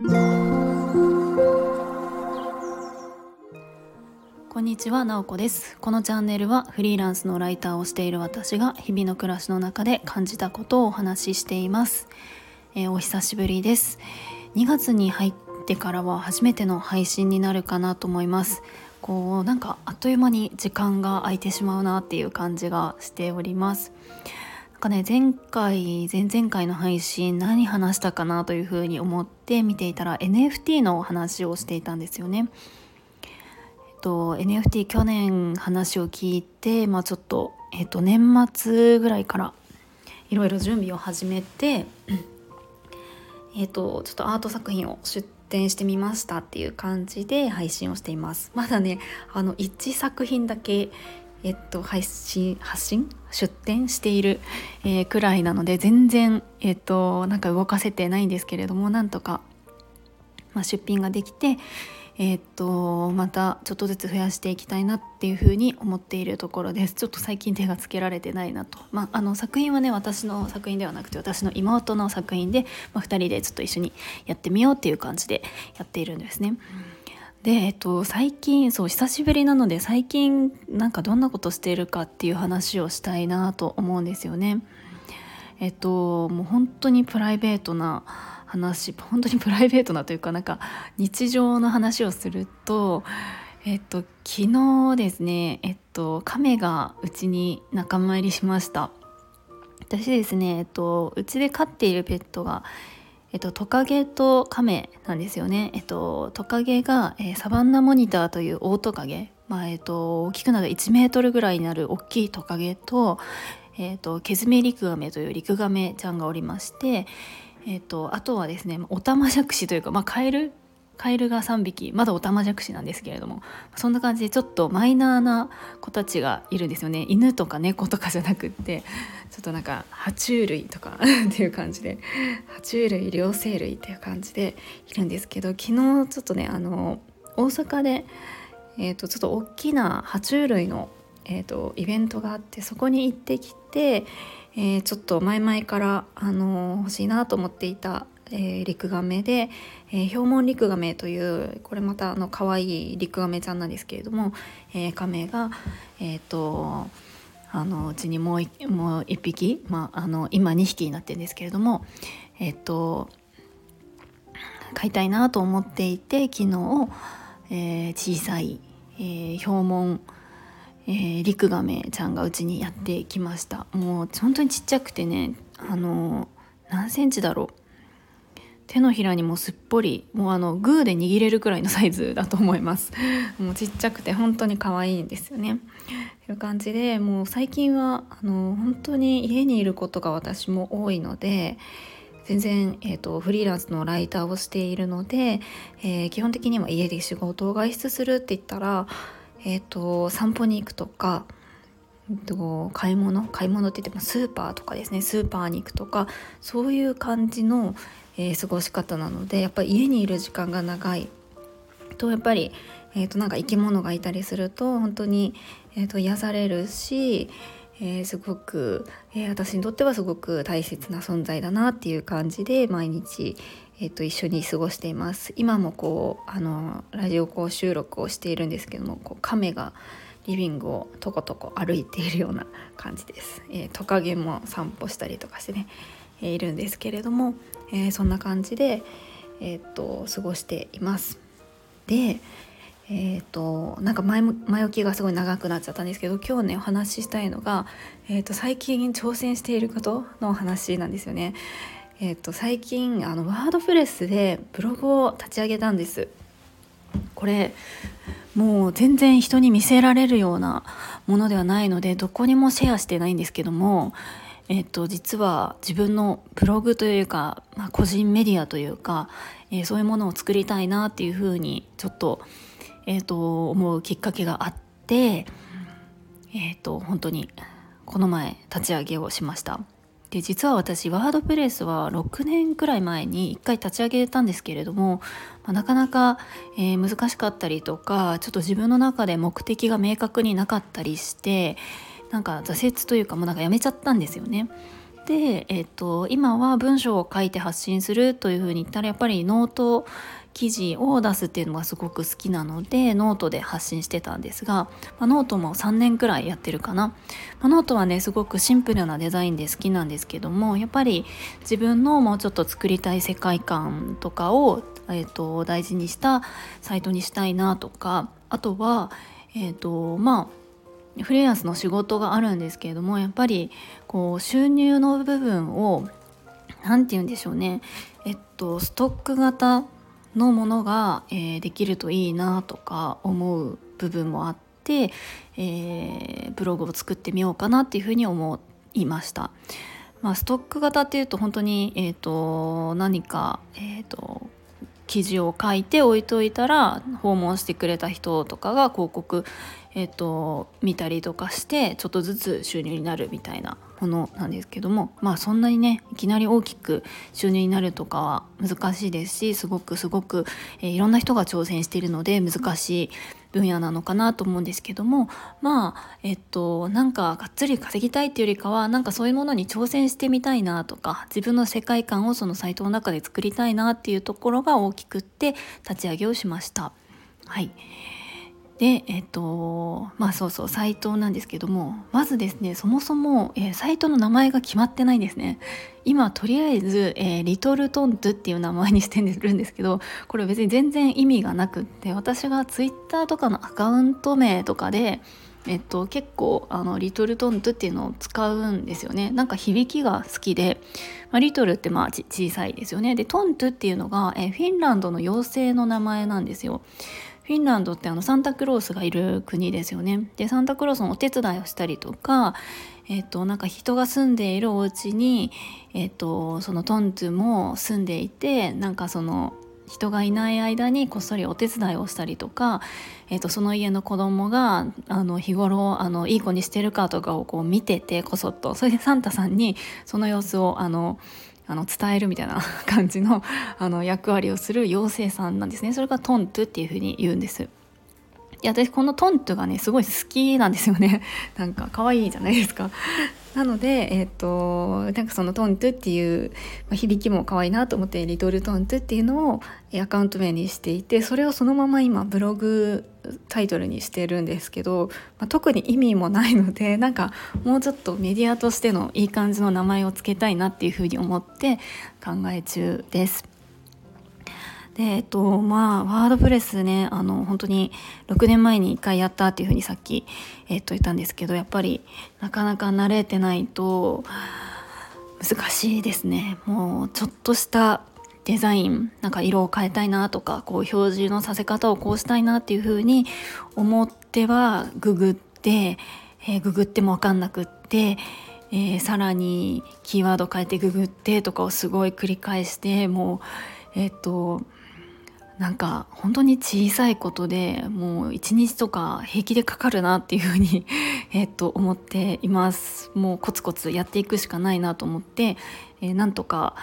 こんにちは、なおこです。このチャンネルはフリーランスのライターをしている私が日々の暮らしの中で感じたことをお話ししています。えーお久しぶりです。2月に入ってからは初めての配信になるかなと思います。こうなんかあっという間に時間が空いてしまうなっていう感じがしております。かね前回前々回の配信何話したかなというふうに思って見ていたら NFT の話をしていたんですよね。えっと、NFT 去年話を聞いて、まあ、ちょっと、えっと、年末ぐらいからいろいろ準備を始めて、えっと、ちょっとアート作品を出展してみましたっていう感じで配信をしています。まだねあの1作品だけえっと、配信発信出展している、えーくらいなので全然、えっと、なんか動かせてないんですけれどもなんとか、まあ、出品ができて、えっと、またちょっとずつ増やしていきたいなっていうふうに思っているところですちょっと最近手がつけられてないなと、まあ、あの作品はね私の作品ではなくて私の妹の作品で、まあ、2人でちょっと一緒にやってみようっていう感じでやっているんですね。で、えっと、最近そう久しぶりなので最近なんかどんなことしているかっていう話をしたいなと思うんですよね。えっともう本当にプライベートな話本当に プライベートなというかなんか日常の話をするとえっと昨日ですねえっと亀がうちに仲間入りしました。私ですねえっとうちで飼っているペットがえっと、トカゲとカメなんですよね。えっと、トカゲが、えーサバンナモニターというオオトカゲ、まあえっと、大きくなる1メートルぐらいになる大きいトカゲと,、えっとケズメリクガメというリクガメちゃんがおりまして、えっと、あとはですねオタマジャクシというか、まあ、カエルカエルが3匹まだオタマジャクシなんですけれどもそんな感じでちょっとマイナーな子たちがいるんですよね。犬とか猫とかじゃなくってちょっとなんか爬虫類とか っていう感じで爬虫類両生類っていう感じでいるんですけど昨日ちょっとねあの大阪で、えー、とちょっと大きな爬虫類の、えー、とイベントがあってそこに行ってきて、えーちょっと前々からあの欲しいなと思っていた、えーリクガメで、えー、ヒョウモンリクガメというこれまたあの可愛いリクガメちゃんなんですけれども、えー、カメがえっ、とあのうちにもうもう1匹、まあ、あの今2匹になってるんですけれどもえっ、と飼いたいなと思っていて昨日、えー小さい、えー、ヒョウモン、えーリクガメちゃんがうちにやってきました。もう本当にちっちゃくてねあの何センチだろう。手のひらにもすっぽりもうあのグーで握れるくらいのサイズだと思います。もうちっちゃくて本当に可愛いんですよね。という感じでもう最近はあの本当に家にいることが私も多いので全然、えー、とフリーランスのライターをしているので、えー基本的には家で仕事を外出するって言ったら、えー、と散歩に行くとかえっと買い物？買い物って言ってもスーパーとかですね。スーパーに行くとかそういう感じの、えー過ごし方なのでやっぱり家にいる時間が長い。とやっぱり、えー、となんか生き物がいたりすると本当に、えー、と癒されるし、えーすごく、えー私にとってはすごく大切な存在だなっていう感じで毎日、えー、と一緒に過ごしています。今もこうあのラジオこう収録をしているんですけどもこう亀がリビングをとことこ歩いているような感じです、えートカゲも散歩したりとかしてね、いるんですけれども、えーそんな感じで、えーっと過ごしていますでえー、となんか前前置きがすごい長くなっちゃったんですけど今日ねお話ししたいのが、えー、と最近挑戦していることのお話なんですよね。えー、と最近あのワードプレスでブログを立ち上げたんです。これもう全然人に見せられるようなものではないのでどこにもシェアしてないんですけども、えっと、実は自分のブログというか、まあ、個人メディアというか、えーそういうものを作りたいなっていうふうにちょっと,、えっと思うきっかけがあって、えっと本当にこの前立ち上げをしました。で実は私 WordPress は6年くらい前に1回立ち上げたんですけれども、まあなかなか、えー難しかったりとかちょっと自分の中で目的が明確になかったりしてなんか挫折というかもうなんかやめちゃったんですよね。で、えーと、今は文章を書いて発信するというふうに言ったらやっぱりノート記事を出すっていうのがすごく好きなのでノートで発信してたんですが、まあ、ノートも3年くらいやってるかな、まあ、ノートはねすごくシンプルなデザインで好きなんですけどもやっぱり自分のもうちょっと作りたい世界観とかを、えーと、大事にしたサイトにしたいなとかあとはえっ、ー、とまあフリーランスの仕事があるんですけれどもやっぱりこう収入の部分を何て言うんでしょうねえっとストック型のものが、えー、できるといいなとか思う部分もあって、えー、ブログを作ってみようかなっていうふうに思いました。まあ、ストック型っていうと本当に、えーと、何か、えーと記事を書いて置いといたら訪問してくれた人とかが広告、えーと、見たりとかしてちょっとずつ収入になるみたいなものなんですけどもまあそんなにねいきなり大きく収入になるとかは難しいですしすごくすごく、えー、いろんな人が挑戦しているので難しい分野なのかなと思うんですけどもまあえっとなんかがっつり稼ぎたいっていうよりかはなんかそういうものに挑戦してみたいなとか自分の世界観をそのサイトの中で作りたいなっていうところが大きくって立ち上げをしました。はいでえっとまあそうそうサイトなんですけどもまずですねそもそも、えー、サイトの名前が決まってないんですね。今とりあえず、えー、リトルトントっていう名前にしてるんですけどこれ別に全然意味がなくって私がツイッターとかのアカウント名とかでえっと、結構あのリトルトントっていうのを使うんですよね。なんか響きが好きで、まあ、リトルってまあ小さいですよね。でトントっていうのが、えフィンランドの妖精の名前なんですよ。フィンランドってあのサンタクロースがいる国ですよね。でサンタクロースのお手伝いをしたりとか、えっと、なんか人が住んでいるお家に、えっと、そのトントゥも住んでいてなんかその人がいない間にこっそりお手伝いをしたりとか、えーと、その家の子供があの日頃あのいい子にしてるかとかをこう見ててこそっとそれでサンタさんにその様子をあのあの伝えるみたいな 感じのあの役割をする妖精さんなんですね。それがトントゥっていうふうに言うんです。いや私このトントゥがねすごい好きなんですよね。なんか可愛いじゃないですか。なのでえっ、ー、となんかそのトントゥっていう、まあ、響きも可愛いなと思ってリトルトントゥっていうのをアカウント名にしていてそれをそのまま今ブログタイトルにしてるんですけど、まあ、特に意味もないので なんかもうちょっとメディアとしてのいい感じの名前を付けたいなっていうふうに思って考え中です。でえっとまあワードプレスねあの本当に6年前に1回やったっていうふうにさっき、えっと、言ったんですけどやっぱりなかなか慣れてないと難しいですね。もうちょっとしたデザインなんか色を変えたいなとかこう表示のさせ方をこうしたいなっていうふうに思ってはググって、えー、ググっても分かんなくって、えー、さらにキーワード変えてググってとかをすごい繰り返してもうえっ、となんか本当に小さいことでもう一日とか平気でかかるなっていうふうに えっと思っています。もうコツコツやっていくしかないなと思って、えー、なんとか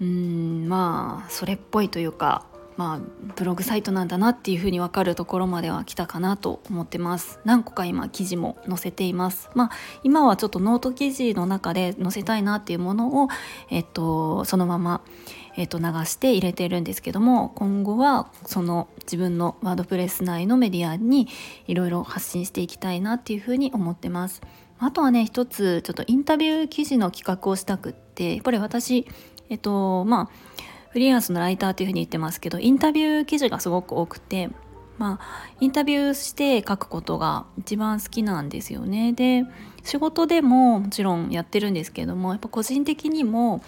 うんまあそれっぽいというかまあブログサイトなんだなっていうふうに分かるところまでは来たかなと思ってます。何個か今記事も載せています。まあ今はちょっとノート記事の中で載せたいなっていうものをえっとそのままえー、と流して入れてるんですけども今後はその自分のワードプレス内のメディアにいろいろ発信していきたいなっていうふうに思ってます。あとはね一つちょっとインタビュー記事の企画をしたくってやっぱり私えっとまあフリーランスのライターっていうふうに言ってますけどインタビュー記事がすごく多くてまあインタビューして書くことが一番好きなんですよね。で仕事でももちろんやってるんですけどもやっぱ個人的にも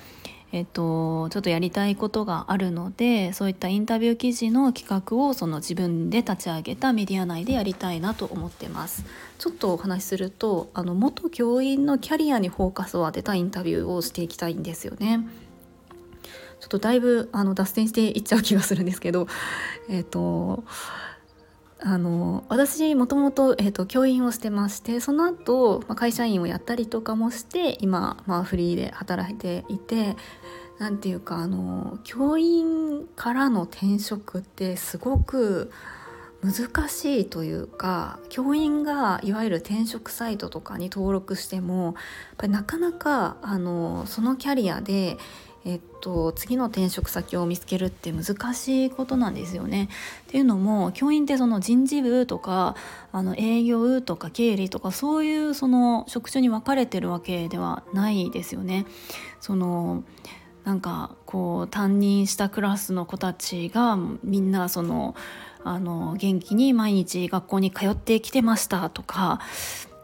えっと、ちょっとやりたいことがあるのでそういったインタビュー記事の企画をその自分で立ち上げたメディア内でやりたいなと思ってます。ちょっとお話しするとあの元教員のキャリアにフォーカスを当てたインタビューをしていきたいんですよね。ちょっとだいぶあの脱線していっちゃう気がするんですけどえっとあの私もともと,、えーと、教員をしてましてその後、まあ、会社員をやったりとかもして今、まあ、フリーで働いていて何て言うかあの教員からの転職ってすごく難しいというか教員がいわゆる転職サイトとかに登録してもやっぱりなかなかあのそのキャリアでえっと、次の転職先を見つけるって難しいことなんですよね。っていうのも教員ってその人事部とかあの営業とか経理とかそういうその職種に分かれてるわけではないですよね。そのなんかこう担任したクラスの子たちがみんなそのあの元気に毎日学校に通ってきてましたとか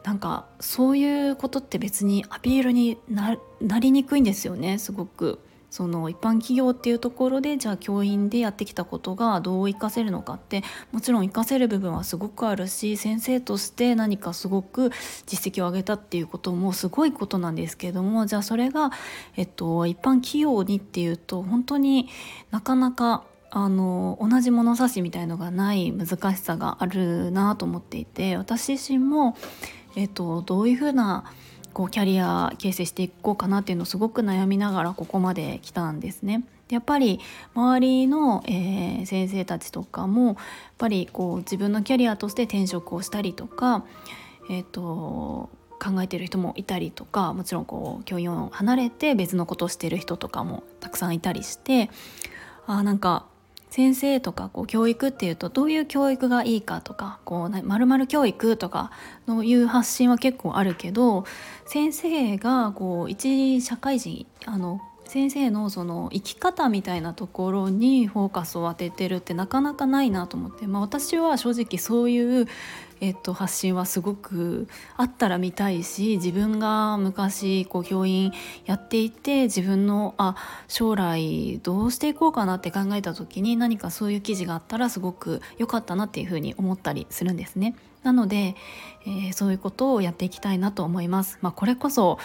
なんかそういうことって別にアピールになりにくいんですよねすごく。その一般企業っていうところでじゃあ教員でやってきたことがどう活かせるのかってもちろん活かせる部分はすごくあるし先生として何かすごく実績を上げたっていうこともすごいことなんですけどもじゃあそれが、えっと、一般企業にっていうと本当になかなかあの同じ物差しみたいのがない難しさがあるなと思っていて私自身も、えっと、どういうふうなこうキャリア形成していこうかなっていうのをすごく悩みながらここまで来たんですね。やっぱり周りの、えー、先生たちとかもやっぱりこう自分のキャリアとして転職をしたりとか、えーと、考えてる人もいたりとかもちろんこう教員を離れて別のことをしてる人とかもたくさんいたりしてあなんか先生とかこう教育っていうとどういう教育がいいかとかこうまる教育とかのいう発信は結構あるけど先生がこう一社会人あの先生のその生き方みたいなところにフォーカスを当ててるってなかなかないなと思って、まあ、私は正直そういうえっと、発信はすごくあったら見たいし自分が昔こう教員やっていて自分のあ将来どうしていこうかなって考えた時に何かそういう記事があったらすごく良かったなっていうふうに思ったりするんですね。なので、えー、そういうことをやっていきたいなと思います。まあ、これこそ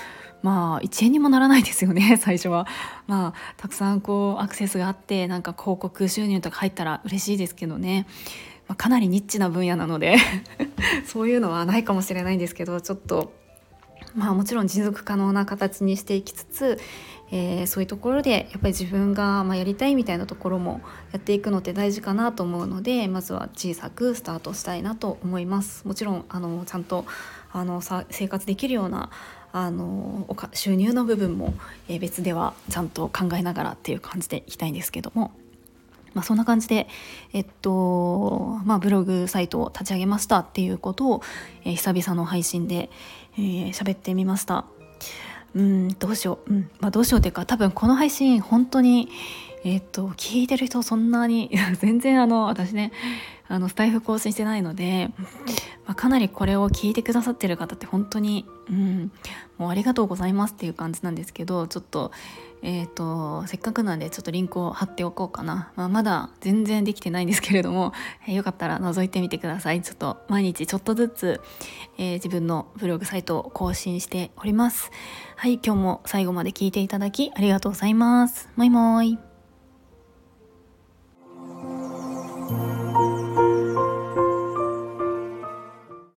まあ1円にもならないですよね 最初は。まあたくさんこうアクセスがあってなんか広告収入とか入ったら嬉しいですけどね。まあ、かなりニッチな分野なので そういうのはないかもしれないんですけどちょっとまあもちろん持続可能な形にしていきつつ、えー、そういうところでやっぱり自分がまやりたいみたいなところもやっていくのって大事かなと思うのでまずは小さくスタートしたいなと思います。もちろんあのちゃんとあのさ生活できるようなあの収入の部分も、え別ではちゃんと考えながらっていう感じでいきたいんですけども。まあ、そんな感じで、えっとまあ、ブログサイトを立ち上げましたっていうことを、えー、久々の配信で喋、えー、ってみました。うんどうしよう、うんまあ、どうしようっていうか多分この配信本当にえっと聞いてる人そんなに 全然あの私ねあのスタイフ更新してないので、まあ、かなりこれを聞いてくださってる方って本当に、うん、もうありがとうございますっていう感じなんですけどちょっと,、えーと、せっかくなんでちょっとリンクを貼っておこうかな、まあ、まだ全然できてないんですけれども、えー、よかったら覗いてみてください。ちょっと毎日ちょっとずつ、えー、自分のブログサイトを更新しております。はい今日も最後まで聞いていただきありがとうございます。もいもーい。